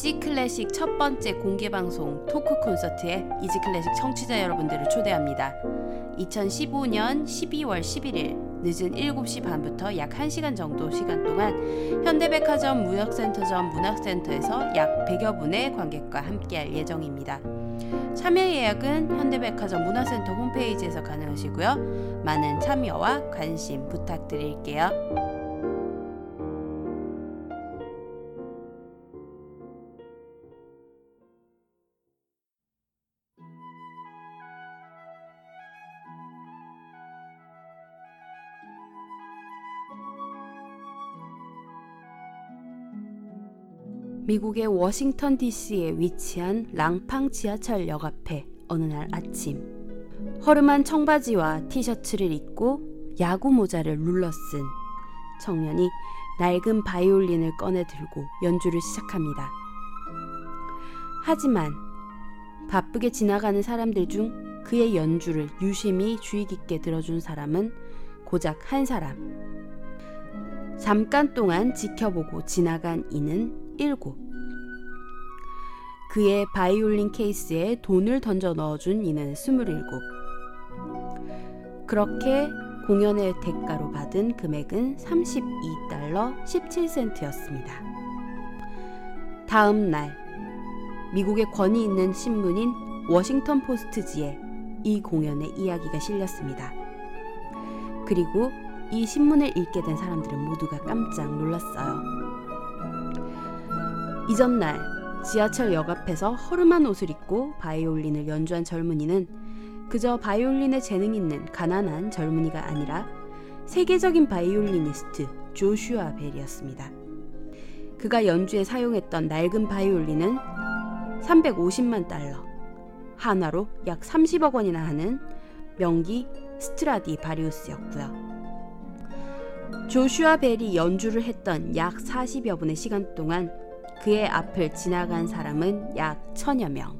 이지 클래식 첫 번째 공개 방송 토크 콘서트에 이지 클래식 청취자 여러분들을 초대합니다. 2015년 12월 11일 늦은 7시 반부터 약 1시간 정도 시간 동안 현대백화점 무역센터점 문화센터에서 약 100여 분의 관객과 함께할 예정입니다. 참여 예약은 현대백화점 문화센터 홈페이지에서 가능하시고요. 많은 참여와 관심 부탁드릴게요. 미국의 워싱턴 DC에 위치한 랑팡 지하철역 앞에 어느 날 아침 허름한 청바지와 티셔츠를 입고 야구 모자를 눌러 쓴 청년이 낡은 바이올린을 꺼내 들고 연주를 시작합니다. 하지만 바쁘게 지나가는 사람들 중 그의 연주를 유심히 주의 깊게 들어준 사람은 고작 한 사람. 잠깐 동안 지켜보고 지나간 이는 그의 바이올린 케이스에 돈을 던져 넣어준 이는 스물일곱. 그렇게 공연의 대가로 받은 금액은 32달러 17센트였습니다. 다음 날, 미국의 권위 있는 신문인 워싱턴 포스트지에 이 공연의 이야기가 실렸습니다. 그리고 이 신문을 읽게 된 사람들은 모두가 깜짝 놀랐어요. 이전날 지하철 역 앞에서 허름한 옷을 입고 바이올린을 연주한 젊은이는 그저 바이올린에 재능 있는 가난한 젊은이가 아니라 세계적인 바이올리니스트 조슈아 벨이었습니다. 그가 연주에 사용했던 낡은 바이올린은 350만 달러, 한화로 약 30억 원이나 하는 명기 스트라디 바리우스였고요. 조슈아 벨이 연주를 했던 약 40여 분의 시간 동안 그의 앞을 지나간 사람은 약 천여 명.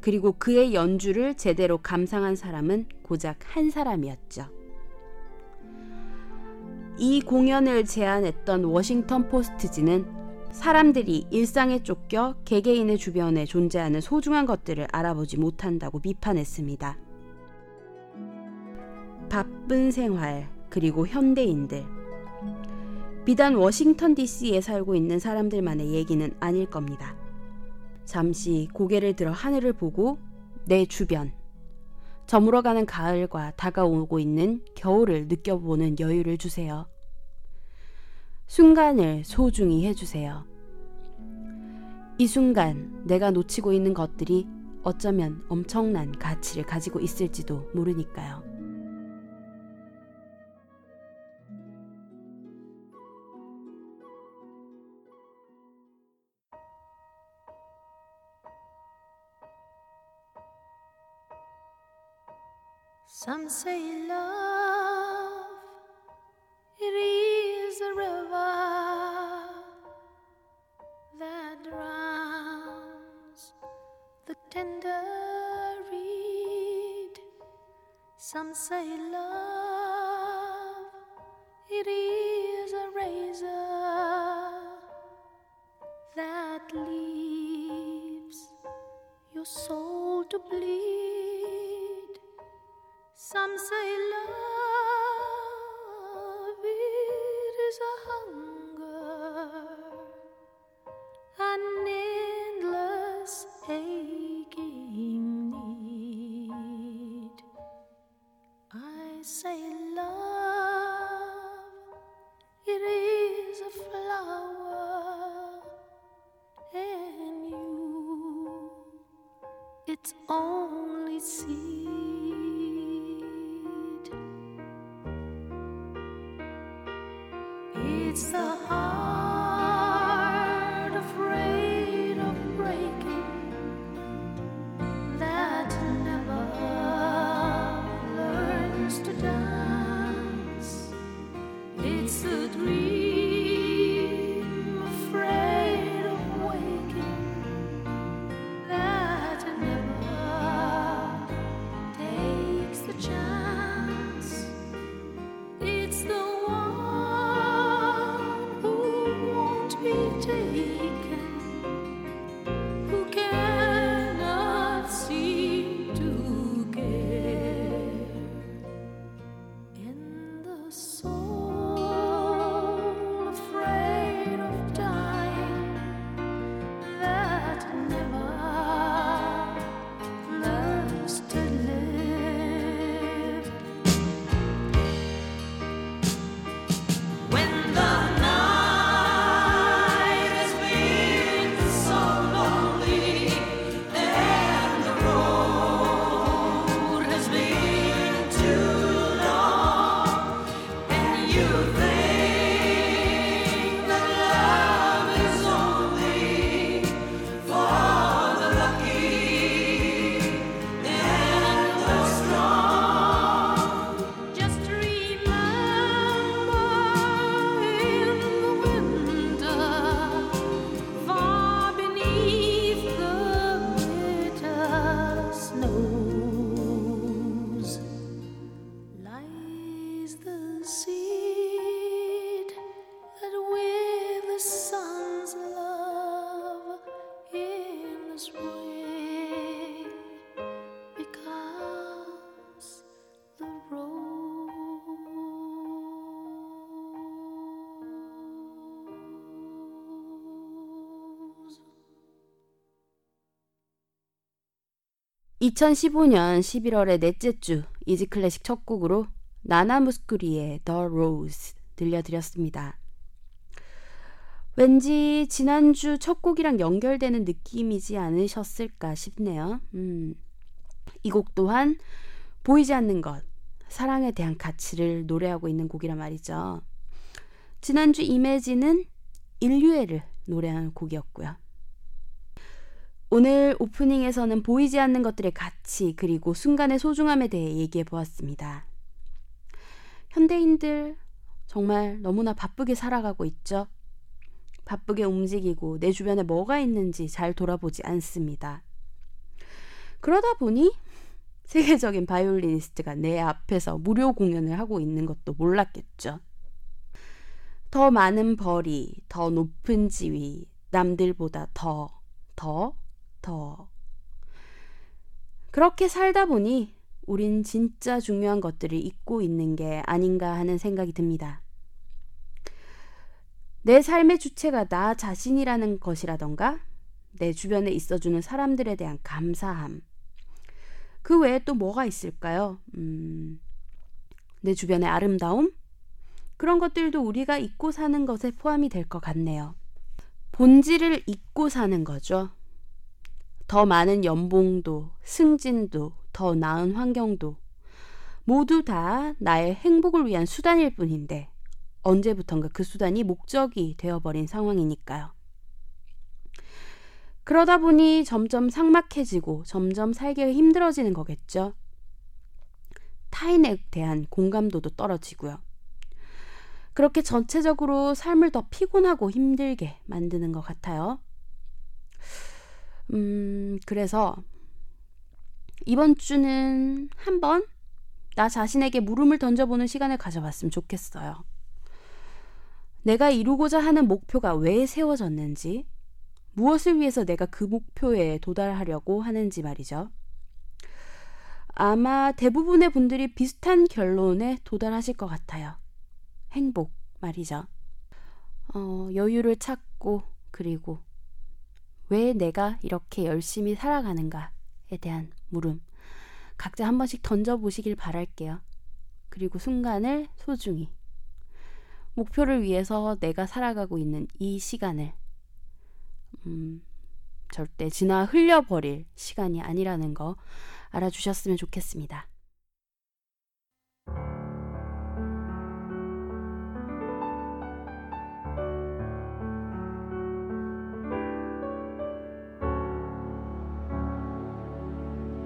그리고 그의 연주를 제대로 감상한 사람은 고작 한 사람이었죠. 이 공연을 제안했던 워싱턴 포스트지는 사람들이 일상에 쫓겨 개개인의 주변에 존재하는 소중한 것들을 알아보지 못한다고 비판했습니다. 바쁜 생활, 그리고 현대인들, 비단 워싱턴 DC에 살고 있는 사람들만의 얘기는 아닐 겁니다. 잠시 고개를 들어 하늘을 보고 내 주변, 저물어가는 가을과 다가오고 있는 겨울을 느껴보는 여유를 주세요. 순간을 소중히 해주세요. 이 순간 내가 놓치고 있는 것들이 어쩌면 엄청난 가치를 가지고 있을지도 모르니까요. Some say love, it is a river that drowns the tender reed. Some say love, it is a razor that leaves your soul to bleed. Some say love is a hunger, 2015년 11월의 넷째 주 이지 클래식 첫 곡으로 나나 무스쿠리의 The Rose 들려드렸습니다. 왠지 지난주 첫 곡이랑 연결되는 느낌이지 않으셨을까 싶네요. 음. 이 곡 또한 보이지 않는 것, 사랑에 대한 가치를 노래하고 있는 곡이란 말이죠. 지난주 이매지는 인류애를 노래하는 곡이었고요. 오늘 오프닝에서는 보이지 않는 것들의 가치 그리고 순간의 소중함에 대해 얘기해 보았습니다. 현대인들 정말 너무나 바쁘게 살아가고 있죠. 바쁘게 움직이고 내 주변에 뭐가 있는지 잘 돌아보지 않습니다. 그러다 보니 세계적인 바이올리니스트가 내 앞에서 무료 공연을 하고 있는 것도 몰랐겠죠. 더 많은 벌이, 더 높은 지위, 남들보다 더, 더, 더. 그렇게 살다 보니 우린 진짜 중요한 것들을 잊고 있는 게 아닌가 하는 생각이 듭니다. 내 삶의 주체가 나 자신이라는 것이라던가 내 주변에 있어주는 사람들에 대한 감사함. 그 외에 또 뭐가 있을까요? 음, 내 주변의 아름다움? 그런 것들도 우리가 잊고 사는 것에 포함이 될 것 같네요. 본질을 잊고 사는 거죠. 더 많은 연봉도, 승진도, 더 나은 환경도 모두 다 나의 행복을 위한 수단일 뿐인데 언제부턴가 그 수단이 목적이 되어버린 상황이니까요. 그러다 보니 점점 삭막해지고 점점 살기가 힘들어지는 거겠죠. 타인에 대한 공감도도 떨어지고요. 그렇게 전체적으로 삶을 더 피곤하고 힘들게 만드는 것 같아요. 음, 그래서 이번 주는 한번 나 자신에게 물음을 던져보는 시간을 가져봤으면 좋겠어요. 내가 이루고자 하는 목표가 왜 세워졌는지, 무엇을 위해서 내가 그 목표에 도달하려고 하는지 말이죠. 아마 대부분의 분들이 비슷한 결론에 도달하실 것 같아요. 행복 말이죠. 어, 여유를 찾고, 그리고 왜 내가 이렇게 열심히 살아가는가에 대한 물음. 각자 한 번씩 던져보시길 바랄게요. 그리고 순간을 소중히. 목표를 위해서 내가 살아가고 있는 이 시간을, 음, 절대 지나 흘려버릴 시간이 아니라는 거 알아주셨으면 좋겠습니다.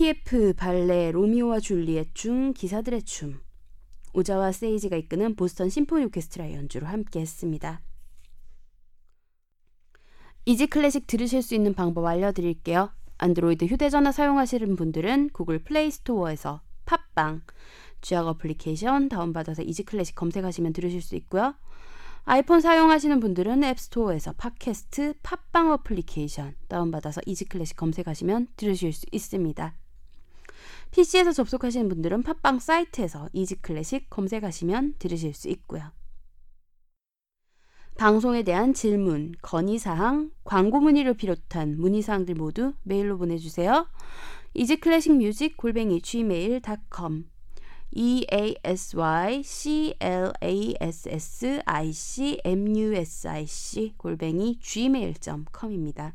프로코피에프 발레 로미오와 줄리엣 중 기사들의 춤 오자와 세이지가 이끄는 보스턴 심포니 오케스트라의 연주로 함께 했습니다. 이지 클래식 들으실 수 있는 방법 알려드릴게요. 안드로이드 휴대전화 사용하시는 분들은 구글 플레이 스토어에서 팟빵 쥐약 어플리케이션 다운받아서 이지 클래식 검색하시면 들으실 수 있고요. 아이폰 사용하시는 분들은 앱스토어에서 팟캐스트 팟빵 어플리케이션 다운받아서 이지 클래식 검색하시면 들으실 수 있습니다. PC에서 접속하시는 분들은 팟빵 사이트에서 이지클래식 검색하시면 들으실 수 있고요. 방송에 대한 질문, 건의사항, 광고 문의를 비롯한 문의사항들 모두 메일로 보내주세요. 이지클래식뮤직 골뱅이 gmail.com E A S Y C L A S S I C M U S I C 골뱅이 gmail.com입니다.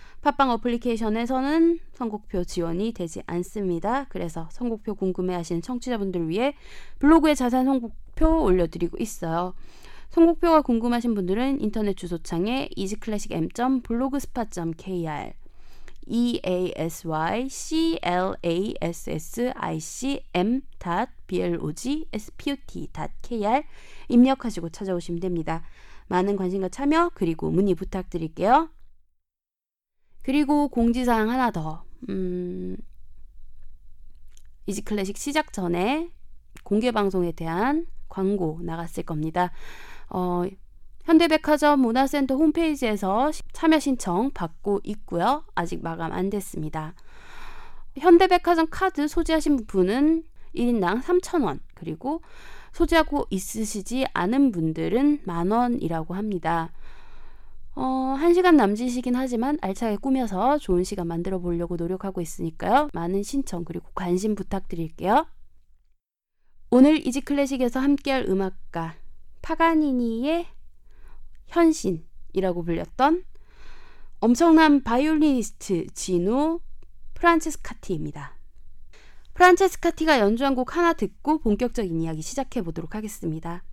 팟빵 어플리케이션에서는 선곡표 지원이 되지 않습니다. 그래서 선곡표 궁금해하시는 청취자분들 위해 블로그에 자세한 선곡표 올려드리고 있어요. 선곡표가 궁금하신 분들은 인터넷 주소창에 easyclassicm.blogspot.kr e a s y c l a s s i c m b l o g s p o t k r 입력하시고 찾아오시면 됩니다. 많은 관심과 참여 그리고 문의 부탁드릴게요. 그리고 공지사항 하나 더. 음, 이지 클래식 시작 전에 공개 방송에 대한 광고 나갔을 겁니다. 어, 현대백화점 문화센터 홈페이지에서 참여 신청 받고 있고요. 아직 마감 안 됐습니다. 현대백화점 카드 소지하신 분은 1인당 3,000원, 그리고 소지하고 있으시지 않은 분들은 만 원이라고 합니다. 어, 한 시간 남짓이긴 하지만 알차게 꾸며서 좋은 시간 만들어 보려고 노력하고 있으니까요. 많은 신청 그리고 관심 부탁드릴게요. 오늘 이지 클래식에서 함께할 음악가 파가니니의 현신이라고 불렸던 엄청난 바이올리니스트 지노 프란체스카티입니다. 프란체스카티가 연주한 곡 하나 듣고 본격적인 이야기 시작해 보도록 하겠습니다.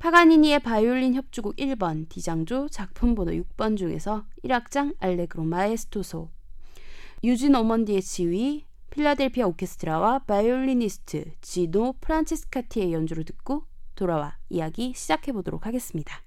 파가니니의 바이올린 협주곡 1번 D장조 작품 번호 6번 중에서 1악장 알레그로 마에스토소 유진 어먼디의 지휘 필라델피아 오케스트라와 바이올리니스트 지노 프란체스카티의 연주를 듣고 돌아와 이야기 시작해 보도록 하겠습니다.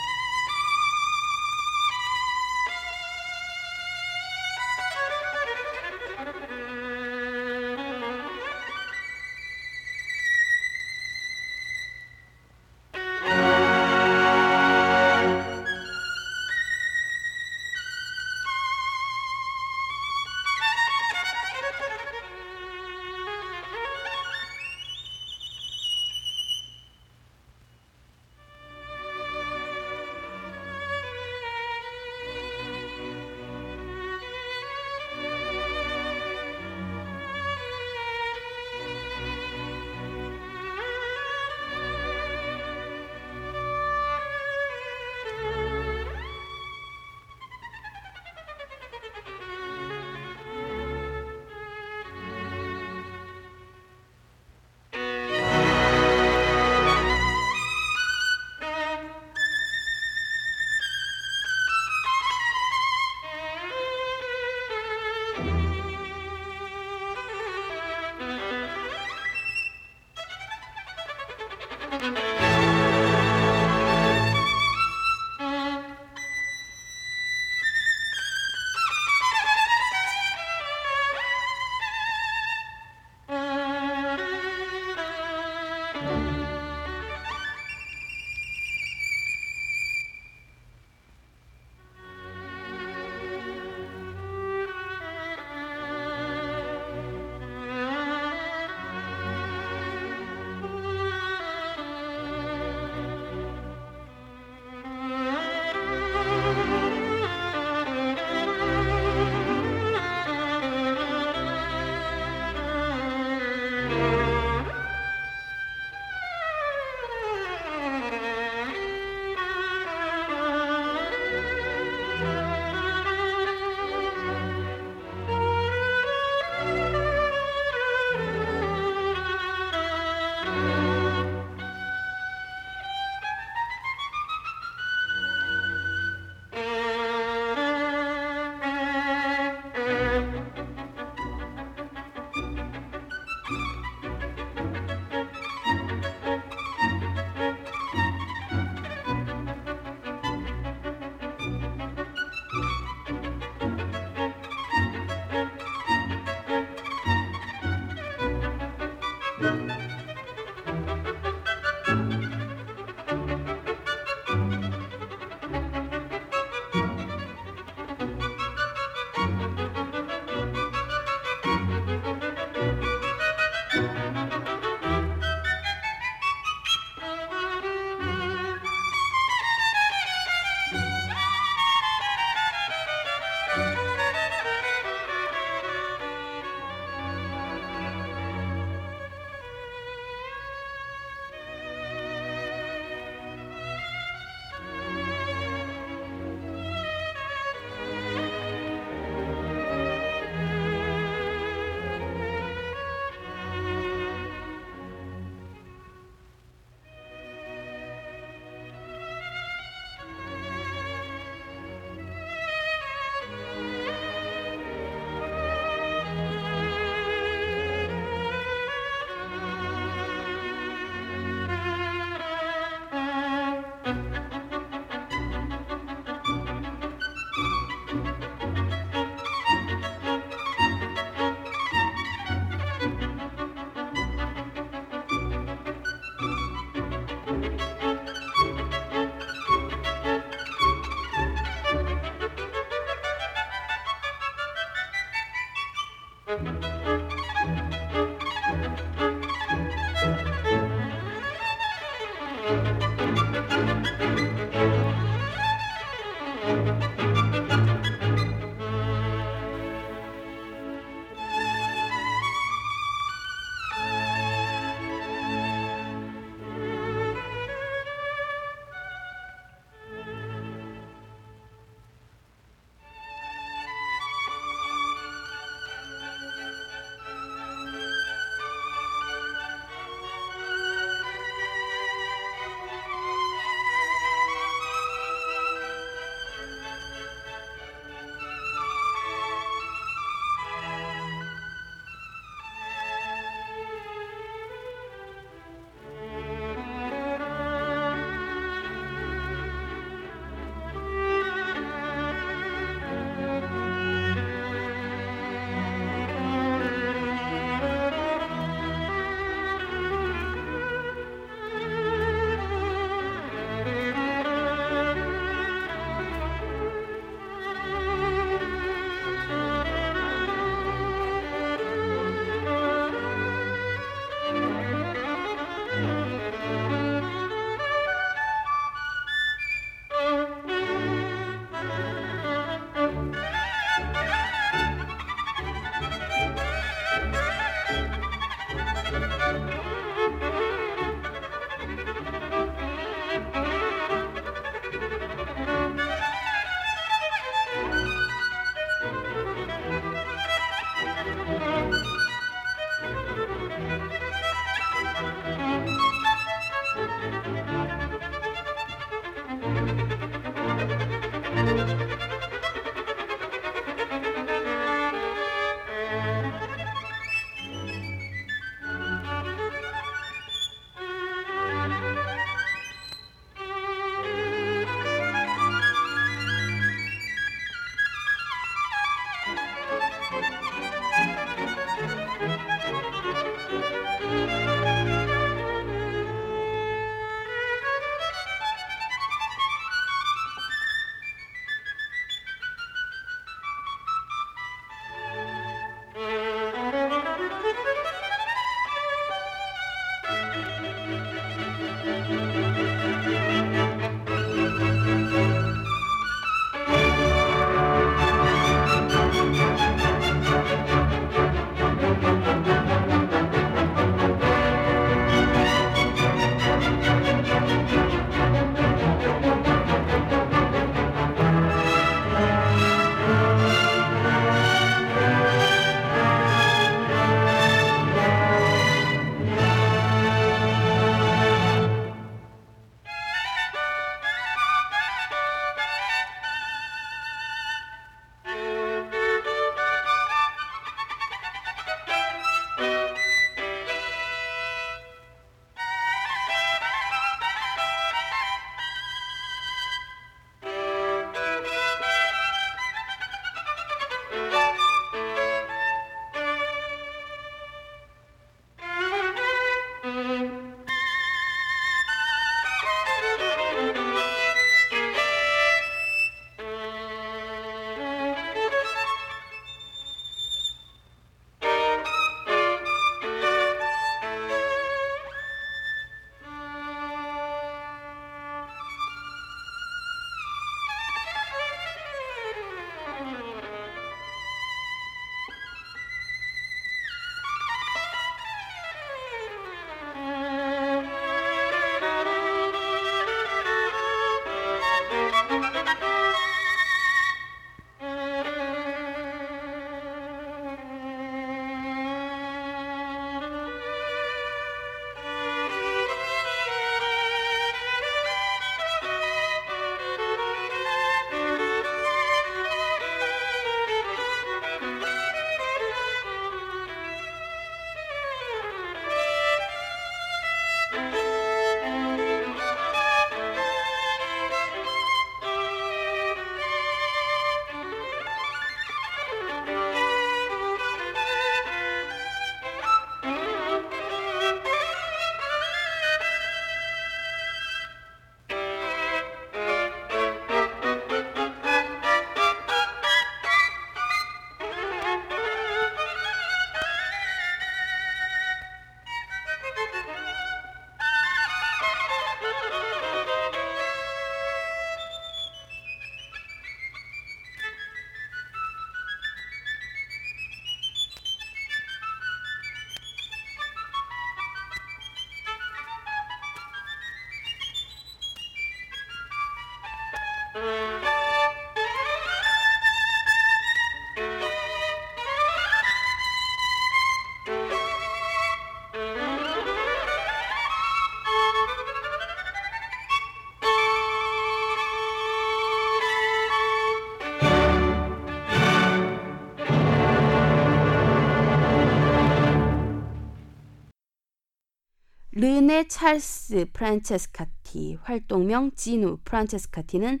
찰스 프란체스카티 활동명 지노 프란체스카티는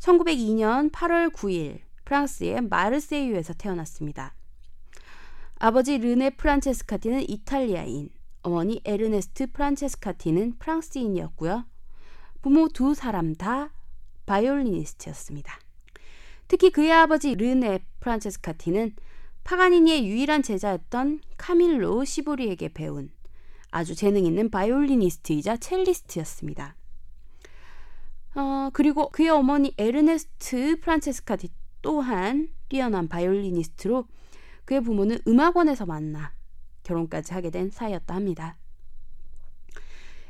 1902년 8월 9일 프랑스의 마르세유에서 태어났습니다. 아버지 르네 프란체스카티는 이탈리아인, 어머니 에르네스트 프란체스카티는 프랑스인이었고요. 부모 두 사람 다 바이올리니스트였습니다. 특히 그의 아버지 르네 프란체스카티는 파가니니의 유일한 제자였던 카밀로 시보리에게 배운 아주 재능 있는 바이올리니스트이자 첼리스트였습니다. 어, 그리고 그의 어머니 에르네스트 프란체스카티 또한 뛰어난 바이올리니스트로 그의 부모는 음악원에서 만나 결혼까지 하게 된 사이였다 합니다.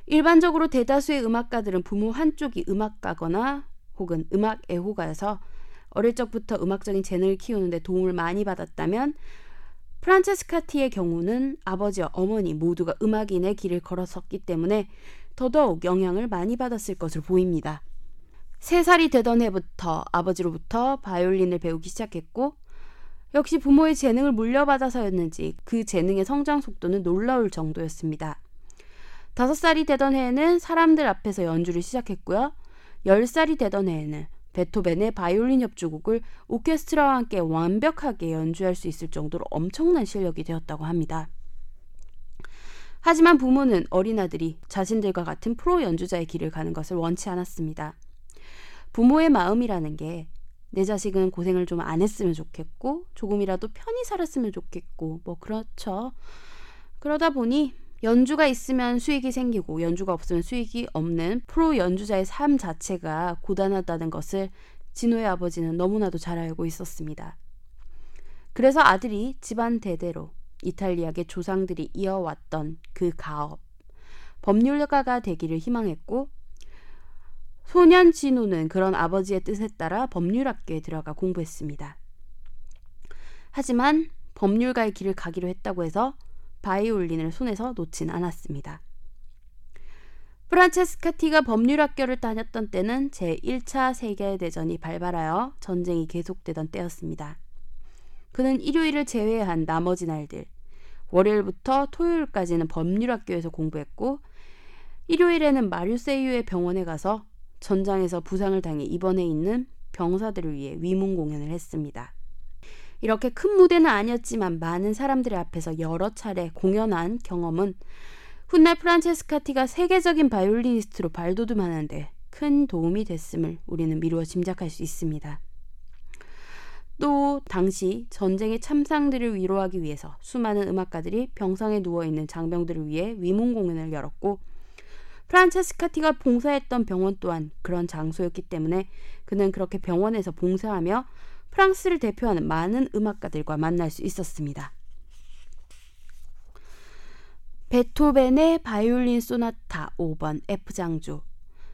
일반적으로 대다수의 음악가들은 부모 한쪽이 음악가거나 혹은 음악 애호가여서 어릴 적부터 음악적인 재능을 키우는데 도움을 많이 받았다면 프란체스카티의 경우는 아버지와 어머니 모두가 음악인의 길을 걸었었기 때문에 더더욱 영향을 많이 받았을 것으로 보입니다. 3살이 되던 해부터 아버지로부터 바이올린을 배우기 시작했고 역시 부모의 재능을 물려받아서였는지 그 재능의 성장 속도는 놀라울 정도였습니다. 5살이 되던 해에는 사람들 앞에서 연주를 시작했고요. 10살이 되던 해에는 베토벤의 바이올린 협주곡을 오케스트라와 함께 완벽하게 연주할 수 있을 정도로 엄청난 실력이 되었다고 합니다. 하지만 부모는 어린아들이 자신들과 같은 프로 연주자의 길을 가는 것을 원치 않았습니다. 부모의 마음이라는 게 내 자식은 고생을 좀 안 했으면 좋겠고 조금이라도 편히 살았으면 좋겠고 뭐 그렇죠. 그러다 보니 연주가 있으면 수익이 생기고 연주가 없으면 수익이 없는 프로 연주자의 삶 자체가 고단하다는 것을 진호의 아버지는 너무나도 잘 알고 있었습니다. 그래서 아들이 집안 대대로 이탈리아계 조상들이 이어왔던 그 가업, 법률가가 되기를 희망했고 소년 진호는 그런 아버지의 뜻에 따라 법률학교에 들어가 공부했습니다. 하지만 법률가의 길을 가기로 했다고 해서 바이올린을 손에서 놓진 않았습니다. 프란체스카티가 법률학교를 다녔던 때는 제1차 세계대전이 발발하여 전쟁이 계속되던 때였습니다. 그는 일요일을 제외한 나머지 날들, 월요일부터 토요일까지는 법률학교에서 공부했고, 일요일에는 마류세유의 병원에 가서 전장에서 부상을 당해 입원해 있는 병사들을 위해 위문 공연을 했습니다. 이렇게 큰 무대는 아니었지만 많은 사람들 앞에서 여러 차례 공연한 경험은 훗날 프란체스카티가 세계적인 바이올리니스트로 발돋움하는데 큰 도움이 됐음을 우리는 미루어 짐작할 수 있습니다. 또 당시 전쟁의 참상들을 위로하기 위해서 수많은 음악가들이 병상에 누워 있는 장병들을 위해 위문 공연을 열었고 프란체스카티가 봉사했던 병원 또한 그런 장소였기 때문에 그는 그렇게 병원에서 봉사하며 프랑스를 대표하는 많은 음악가들과 만날 수 있었습니다. 베토벤의 바이올린 소나타 5번 F장조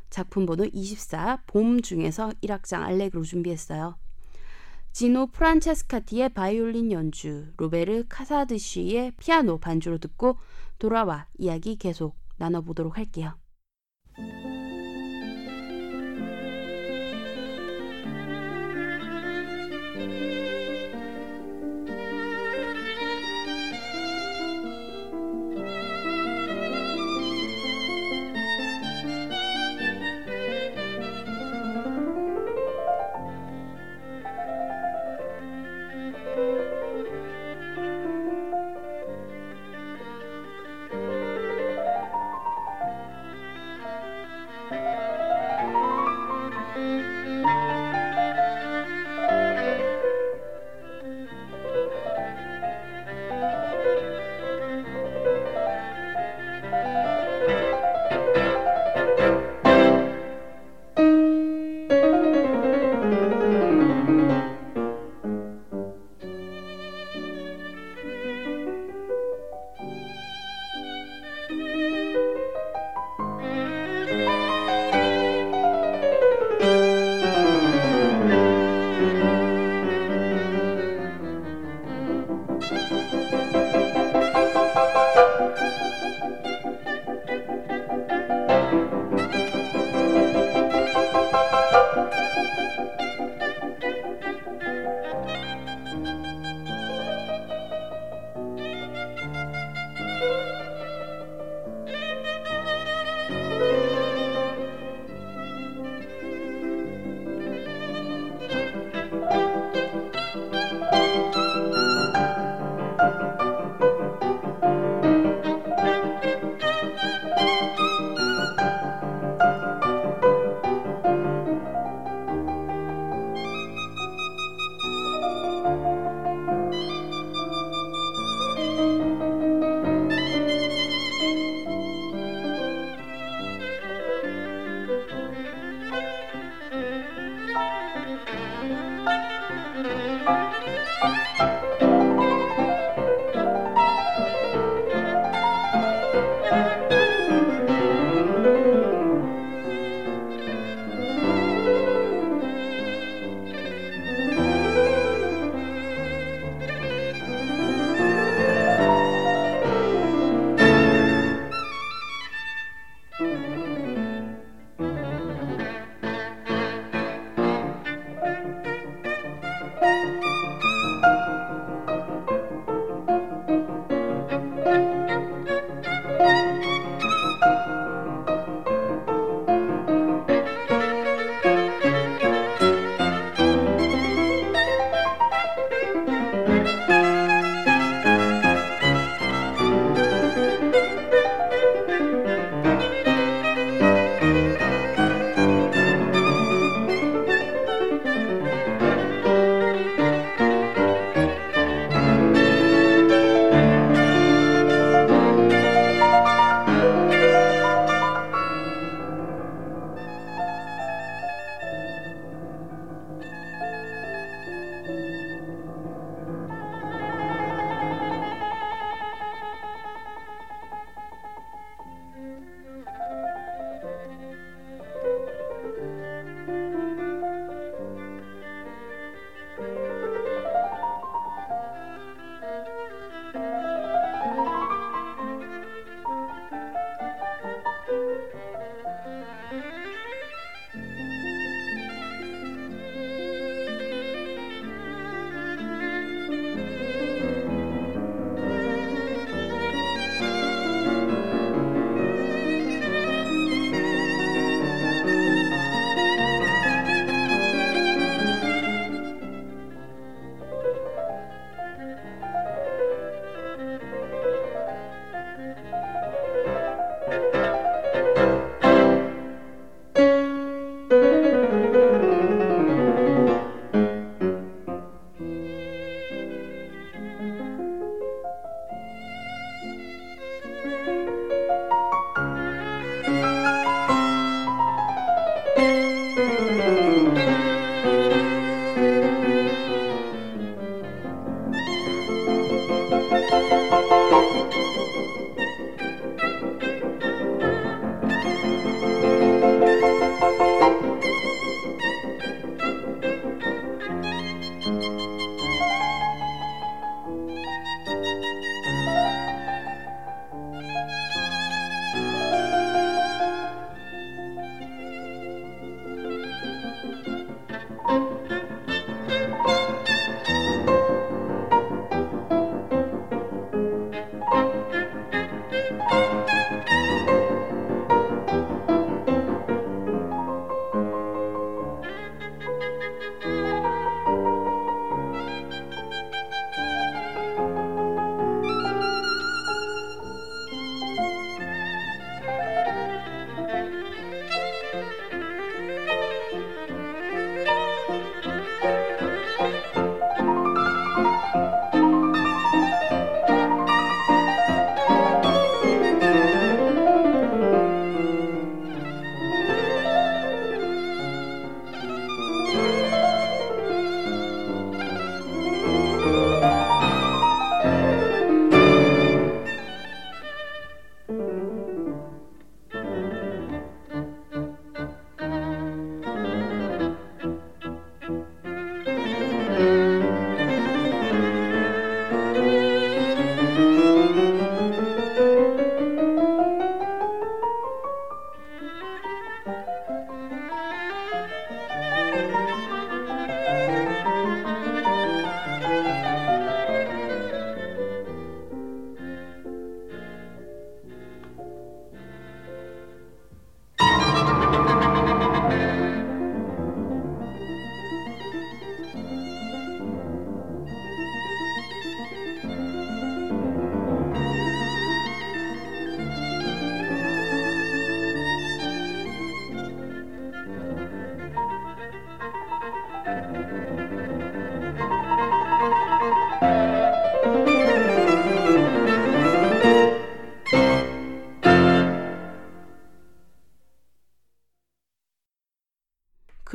작품 번호 24 봄 중에서 1악장 알레그로 준비했어요. 지노 프란체스카티의 바이올린 연주, 로베르 카사드쉬의 피아노 반주로 듣고 돌아와 이야기 계속 나눠보도록 할게요.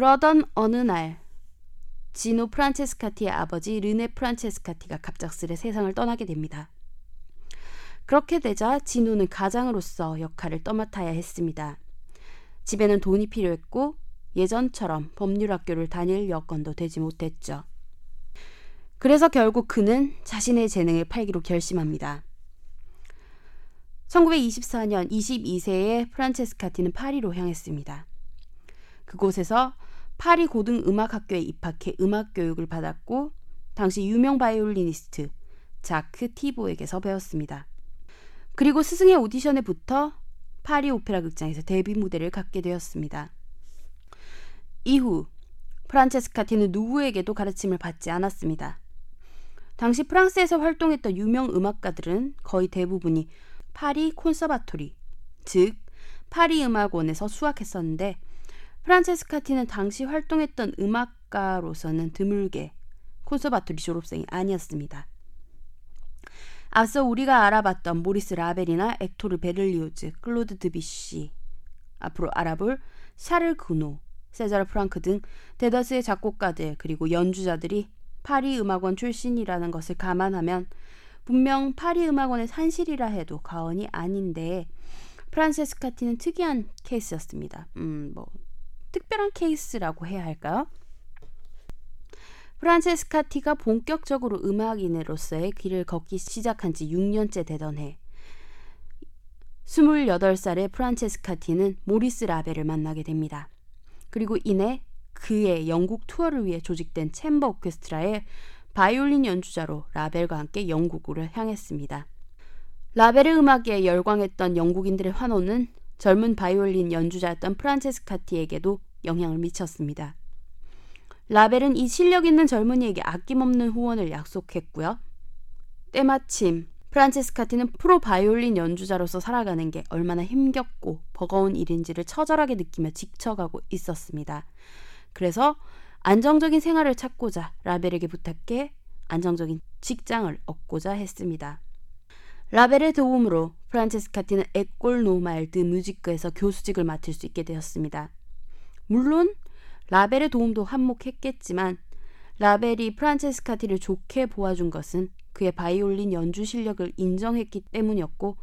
그러던 어느 날 지노 프란체스카티의 아버지 르네 프란체스카티가 갑작스레 세상을 떠나게 됩니다. 그렇게 되자 진우는 가장으로서 역할을 떠맡아야 했습니다. 집에는 돈이 필요했고 예전처럼 법률학교를 다닐 여건도 되지 못했죠. 그래서 결국 그는 자신의 재능을 팔기로 결심합니다. 1924년 22세의 프란체스카티는 파리로 향했습니다. 그곳에서 파리 고등음악학교에 입학해 음악 교육을 받았고 당시 유명 바이올리니스트 자크 티보에게서 배웠습니다. 그리고 스승의 오디션에 붙어 파리 오페라 극장에서 데뷔 무대를 갖게 되었습니다. 이후 프란체스카티는 누구에게도 가르침을 받지 않았습니다. 당시 프랑스에서 활동했던 유명 음악가들은 거의 대부분이 파리 conservatory, 즉 파리 음악원에서 수학했었는데 프란체스카티는 당시 활동했던 음악가로서는 드물게 conservatory 졸업생이 아니었습니다. 앞서 우리가 알아봤던 모리스 라벨이나 엑토르 베를리오즈, 클로드 드뷔시, 앞으로 알아볼 샤를 구노, 세자르 프랑크 등 대다수의 작곡가들 그리고 연주자들이 파리 음악원 출신이라는 것을 감안하면 분명 파리 음악원의 산실이라 해도 과언이 아닌데 프란체스카티는 특이한 케이스였습니다. 음, 뭐 특별한 케이스라고 해야 할까요? 프란체스카티가 본격적으로 음악인으로서의 길을 걷기 시작한 지 6년째 되던 해 28살의 프란체스카티는 모리스 라벨을 만나게 됩니다. 그리고 이내 그의 영국 투어를 위해 조직된 chamber 오케스트라의 바이올린 연주자로 라벨과 함께 영국으로 향했습니다. 라벨의 음악에 열광했던 영국인들의 환호는 젊은 바이올린 연주자였던 프란체스카티에게도 영향을 미쳤습니다. 라벨은 이 실력 있는 젊은이에게 아낌없는 후원을 약속했고요. 때마침 프란체스카티는 프로 바이올린 연주자로서 살아가는 게 얼마나 힘겹고 버거운 일인지를 처절하게 느끼며 지쳐가고 있었습니다. 그래서 안정적인 생활을 찾고자 라벨에게 부탁해 안정적인 직장을 얻고자 했습니다. 라벨의 도움으로 프란체스카티는 에꼴 노말 드 뮤지크에서 교수직을 맡을 수 있게 되었습니다. 물론 라벨의 도움도 한몫했겠지만 라벨이 프란체스카티를 좋게 보아준 것은 그의 바이올린 연주 실력을 인정했기 때문이었고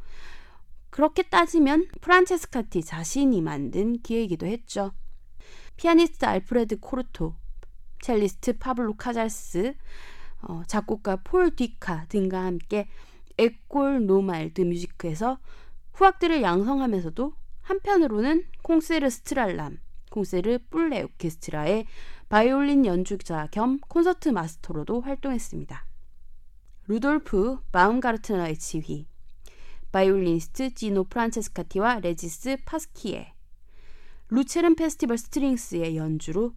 그렇게 따지면 프란체스카티 자신이 만든 기회이기도 했죠. 피아니스트 알프레드 코르토, 첼리스트 파블로 카잘스, 어, 작곡가 폴 뒤카 등과 함께 에꼴 노말 드 뮤지크에서 후학들을 양성하면서도 한편으로는 콩세르 스트라람, 콩세르 뿔레 오케스트라의 바이올린 연주자 겸 콘서트 마스터로도 활동했습니다. 루돌프 바움가르트너의 지휘, 바이올리니스트 지노 프란체스카티와 레지스 파스키에, 루체른 페스티벌 스트링스의 연주로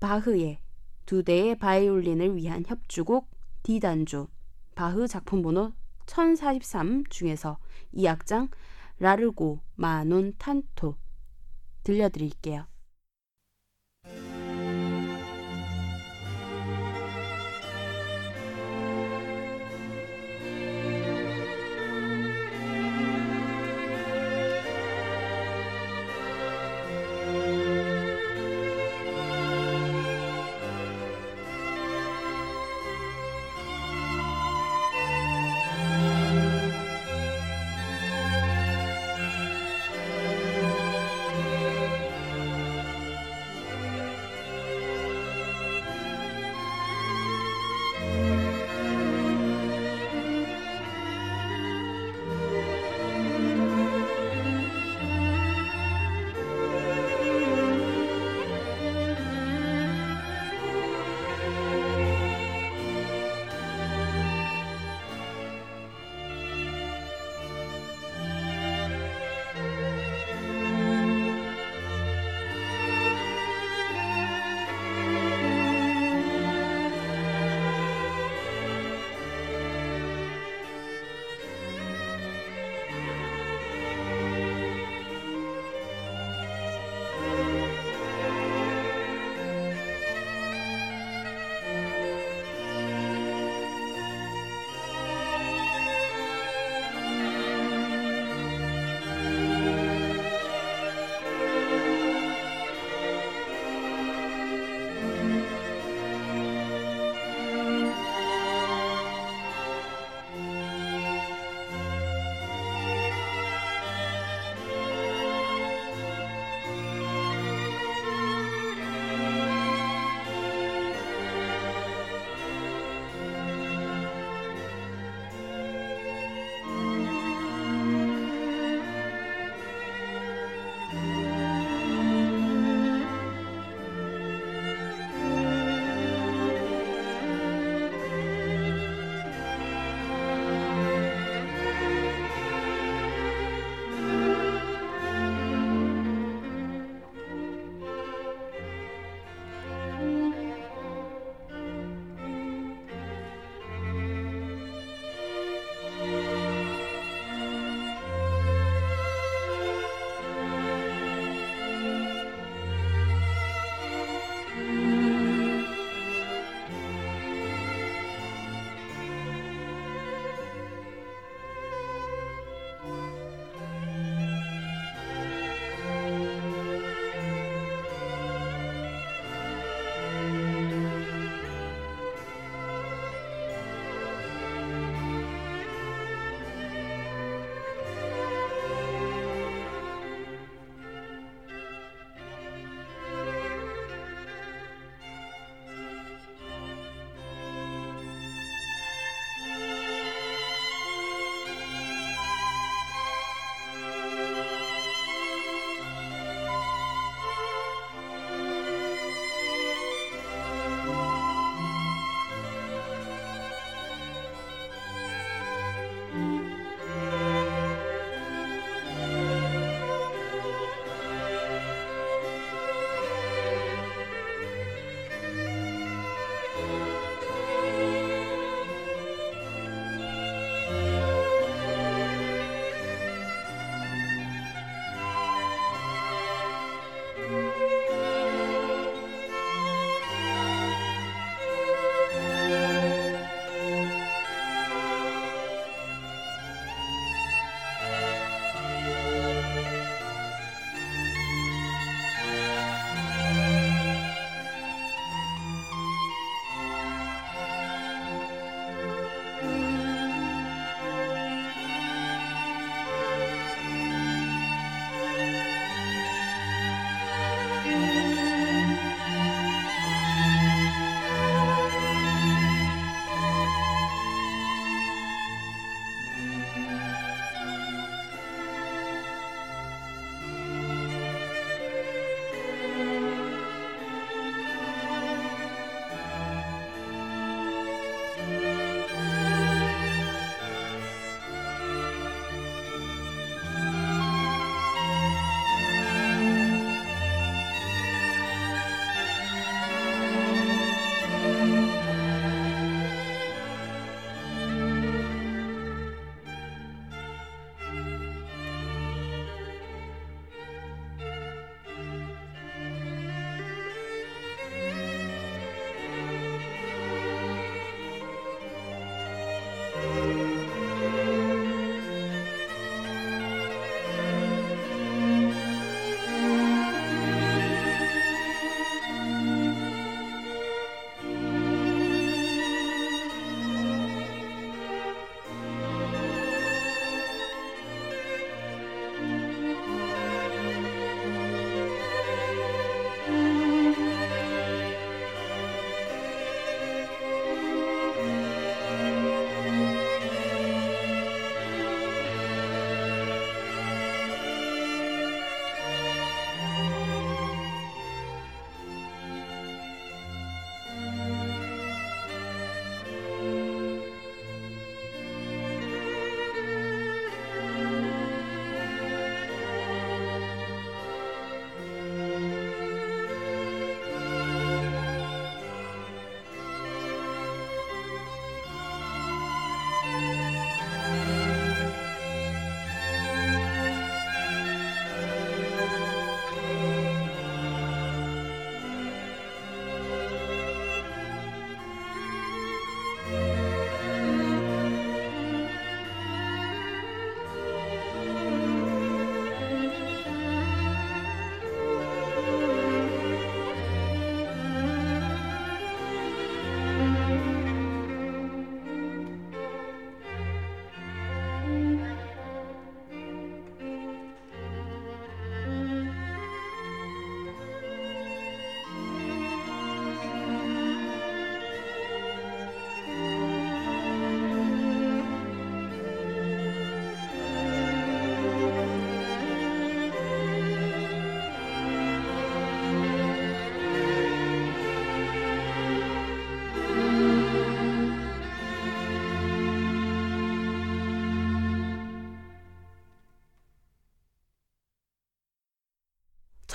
바흐의 두 대의 바이올린을 위한 협주곡 디단조, 바흐 작품 번호 1043 중에서 이 악장 Largo ma non tanto 들려드릴게요.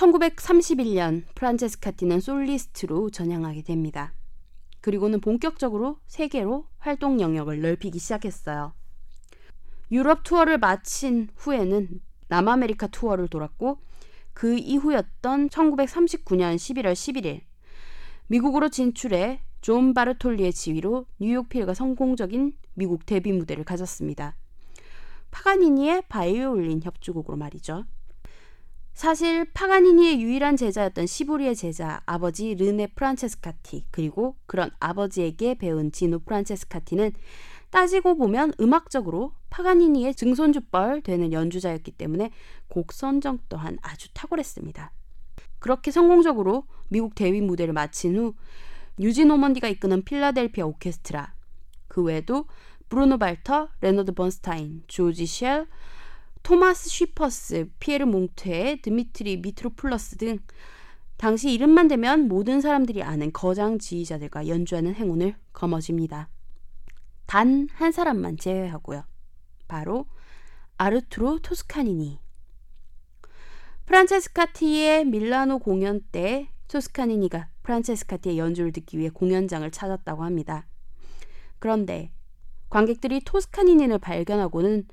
1931년 프란체스카티는 솔리스트로 전향하게 됩니다. 그리고는 본격적으로 세계로 활동 영역을 넓히기 시작했어요. 유럽 투어를 마친 후에는 남아메리카 투어를 돌았고 그 이후였던 1939년 11월 11일 미국으로 진출해 존 바비롤리의 지휘로 뉴욕 필과 성공적인 미국 데뷔 무대를 가졌습니다. 파가니니의 바이올린 협주곡으로 말이죠. 사실 파가니니의 유일한 제자였던 시보리의 제자 아버지 르네 프란체스카티 그리고 그런 아버지에게 배운 지노 프란체스카티는 따지고 보면 음악적으로 파가니니의 증손주뻘 되는 연주자였기 때문에 곡 선정 또한 아주 탁월했습니다. 그렇게 성공적으로 미국 데뷔 무대를 마친 후 유진 오먼디가 이끄는 필라델피아 오케스트라 그 외에도 브루노 발터, 레너드 번스타인, 조지 셀, 토마스 쉬퍼스, 피에르 몽퇴, 드미트리 미트로풀로스 등 당시 이름만 대면 모든 사람들이 아는 거장 지휘자들과 연주하는 행운을 거머쥡니다. 단 한 사람만 제외하고요. 바로 아르투로 토스카니니. 프란체스카티의 밀라노 공연 때 토스카니니가 프란체스카티의 연주를 듣기 위해 공연장을 찾았다고 합니다. 그런데 관객들이 토스카니니를 발견하고는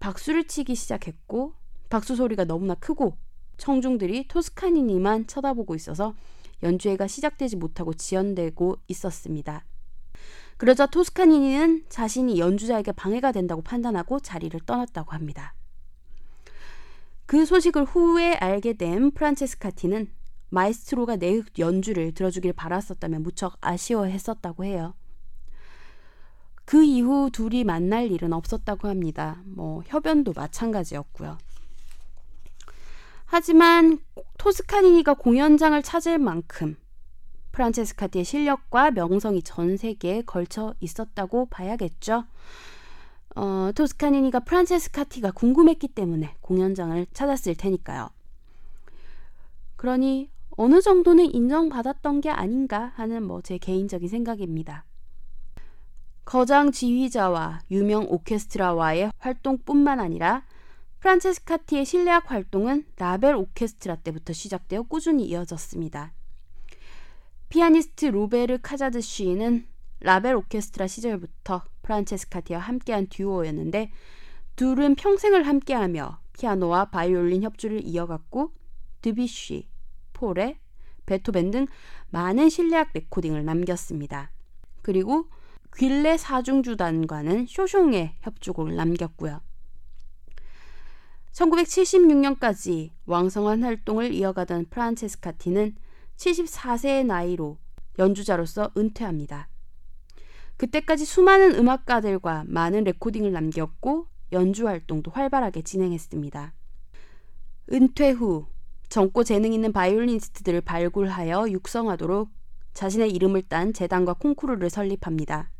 박수를 치기 시작했고 박수 소리가 너무나 크고 청중들이 토스카니니만 쳐다보고 있어서 연주회가 시작되지 못하고 지연되고 있었습니다. 그러자 토스카니니는 자신이 연주자에게 방해가 된다고 판단하고 자리를 떠났다고 합니다. 그 소식을 후에 알게 된 프란체스카티는 마에스트로가 내 연주를 들어주길 바랐었다며 무척 아쉬워했었다고 해요. 그 이후 둘이 만날 일은 없었다고 합니다. 뭐 협연도 마찬가지였고요. 하지만 토스카니니가 공연장을 찾을 만큼 프란체스카티의 실력과 명성이 전 세계에 걸쳐 있었다고 봐야겠죠. 어, 토스카니니가 프란체스카티가 궁금했기 때문에 공연장을 찾았을 테니까요. 그러니 어느 정도는 인정받았던 게 아닌가 하는 뭐 제 개인적인 생각입니다. 거장 지휘자와 유명 오케스트라와의 활동뿐만 아니라 프란체스카티의 실내악 활동은 라벨 오케스트라 때부터 시작되어 꾸준히 이어졌습니다. 피아니스트 로베르 카자드쉬는 라벨 오케스트라 시절부터 프란체스카티와 함께한 듀오였는데 둘은 평생을 함께하며 피아노와 바이올린 협주를 이어갔고 드뷔시, 포레, 베토벤 등 많은 실내악 레코딩을 남겼습니다. 그리고 귓레 사중주단과는 쇼숑의 협주곡을 남겼고요. 1976년까지 왕성한 활동을 이어가던 프란체스카티는 74세의 나이로 연주자로서 은퇴합니다. 그때까지 수많은 음악가들과 많은 레코딩을 남겼고 연주 활동도 활발하게 진행했습니다. 은퇴 후 젊고 재능 있는 바이올리니스트들을 발굴하여 육성하도록 자신의 이름을 딴 재단과 콩쿠르를 설립합니다.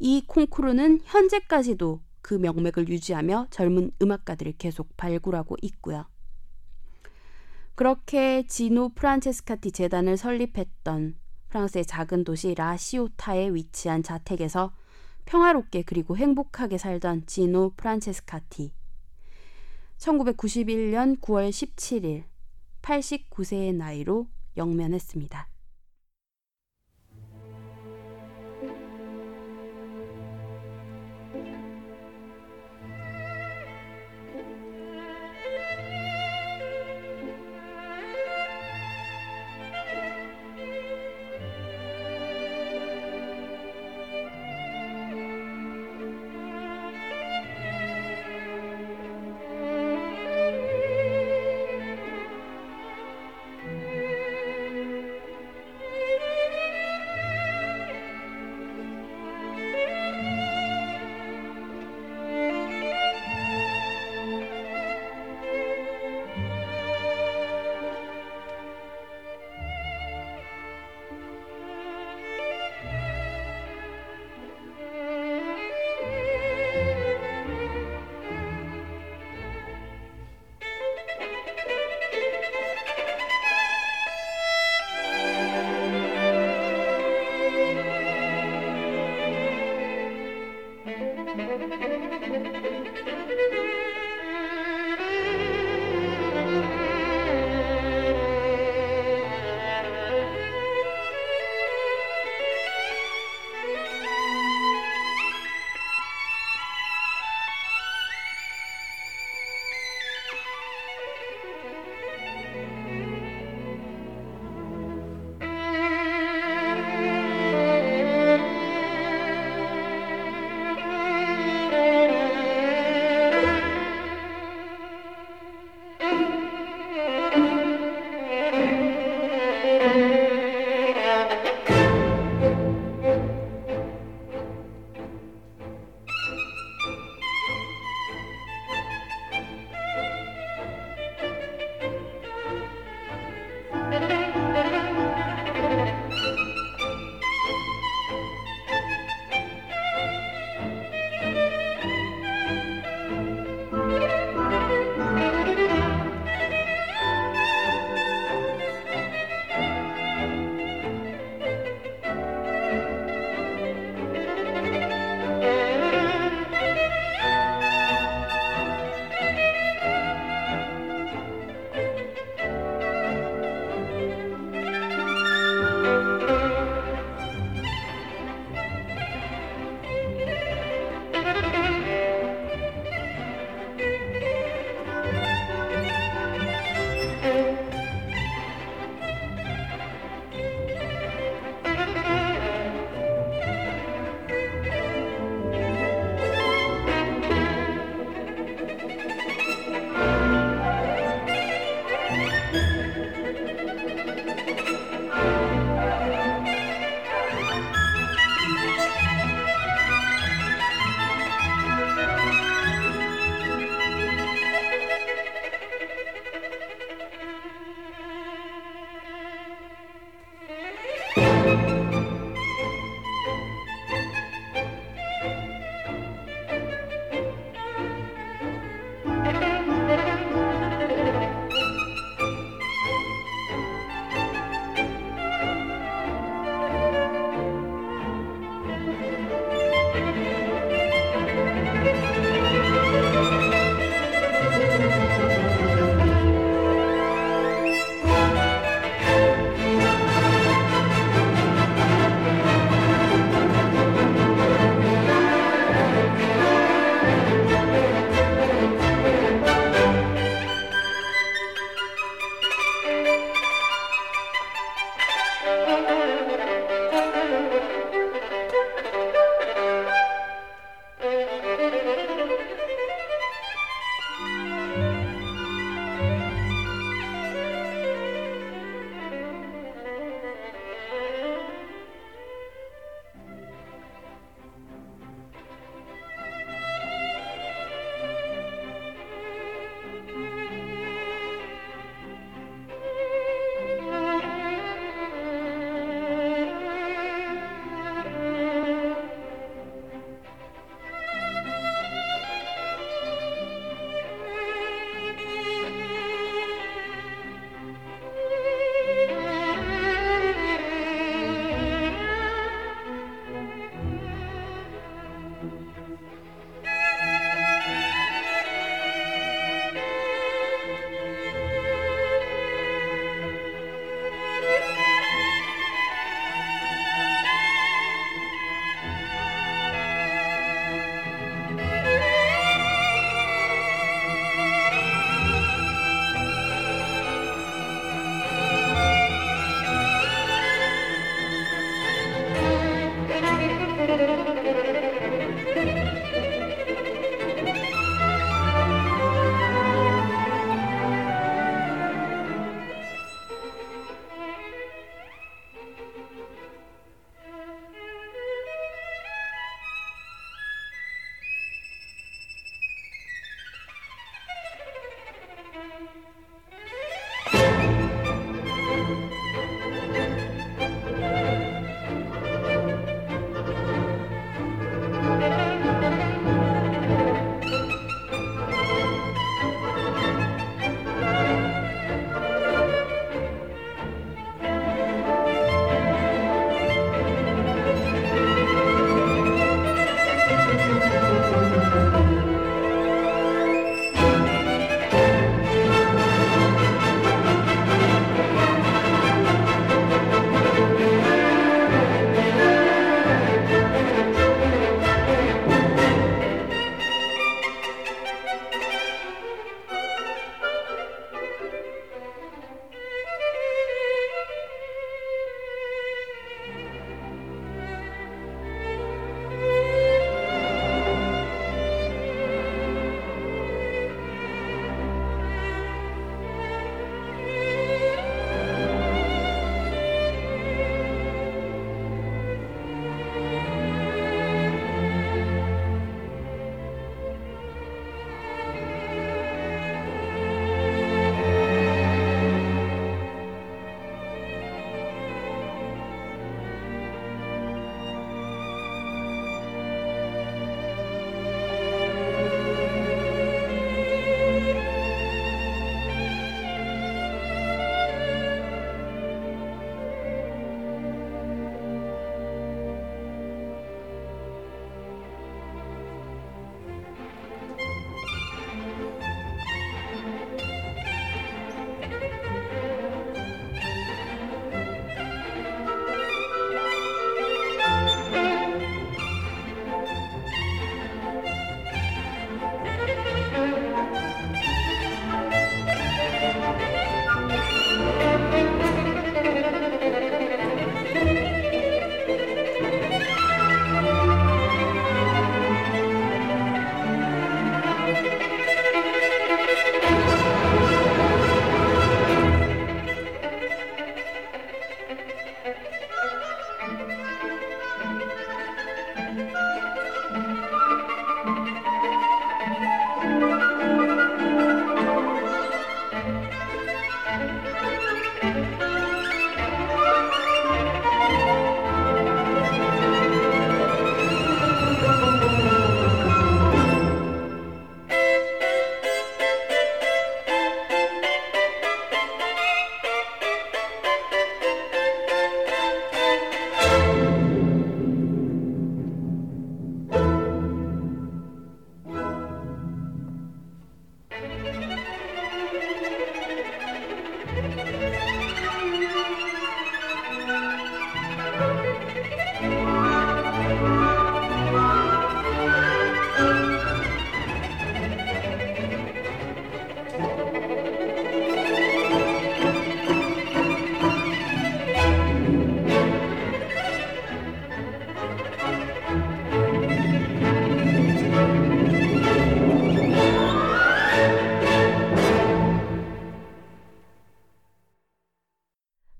이 콩쿠르는 현재까지도 그 명맥을 유지하며 젊은 음악가들을 계속 발굴하고 있고요. 그렇게 지노 프란체스카티 재단을 설립했던 프랑스의 작은 도시 라시오타에 위치한 자택에서 평화롭게 그리고 행복하게 살던 지노 프란체스카티. 1991년 9월 17일 89세의 나이로 영면했습니다.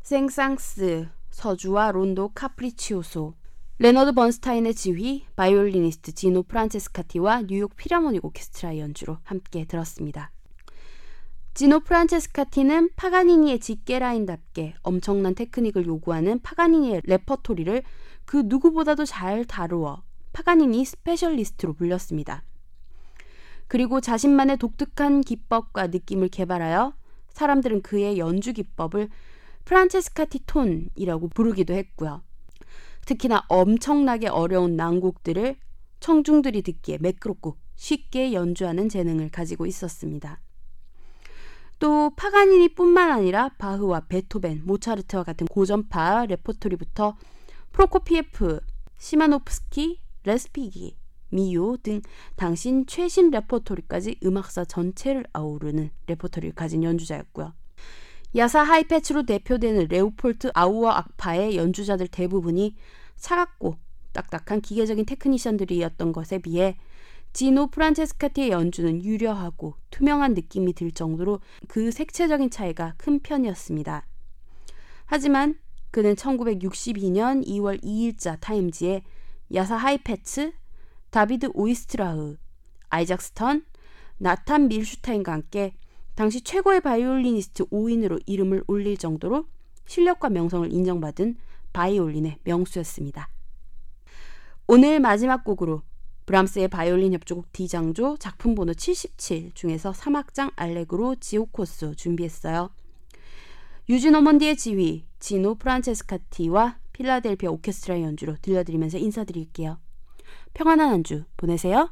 생상스, 서주와 론도 카프리치오소, 레너드 번스타인의 지휘, 바이올리니스트 지노 프란체스카티와 뉴욕 필하모닉 오케스트라 연주로 함께 들었습니다. 지노 프란체스카티는 파가니니의 직계라인답게 엄청난 테크닉을 요구하는 파가니니의 레퍼토리를 그 누구보다도 잘 다루어 파가니니 스페셜리스트로 불렸습니다. 그리고 자신만의 독특한 기법과 느낌을 개발하여 사람들은 그의 연주 기법을 프란체스카티 톤이라고 부르기도 했고요. 특히나 엄청나게 어려운 난곡들을 청중들이 듣기에 매끄럽고 쉽게 연주하는 재능을 가지고 있었습니다. 또 파가니니뿐만 아니라 바흐와 베토벤, 모차르트와 같은 고전파 레퍼토리부터 프로코피에프, 시마노프스키, 레스피기, 미요 등 당시 최신 레퍼토리까지 음악사 전체를 아우르는 레퍼토리를 가진 연주자였고요. 야사 하이페츠로 대표되는 레오폴트 아우어 악파의 연주자들 대부분이 차갑고 딱딱한 기계적인 테크니션들이었던 것에 비해 지노 프란체스카티의 연주는 유려하고 투명한 느낌이 들 정도로 그 색채적인 차이가 큰 편이었습니다. 하지만 그는 1962년 2월 2일자 타임지에 야사 하이페츠, 다비드 오이스트라흐, 아이작 스턴, 나탄 밀슈타인과 함께 당시 최고의 바이올리니스트 5인으로 이름을 올릴 정도로 실력과 명성을 인정받은 바이올린의 명수였습니다. 오늘 마지막 곡으로 브람스의 바이올린 협주곡 D장조 작품 번호 77 중에서 3악장 Allegro giocoso 준비했어요. 유진 오먼디의 지휘, 지노 프란체스카티와 필라델피아 오케스트라의 연주로 들려드리면서 인사드릴게요. 평안한 한 주 보내세요.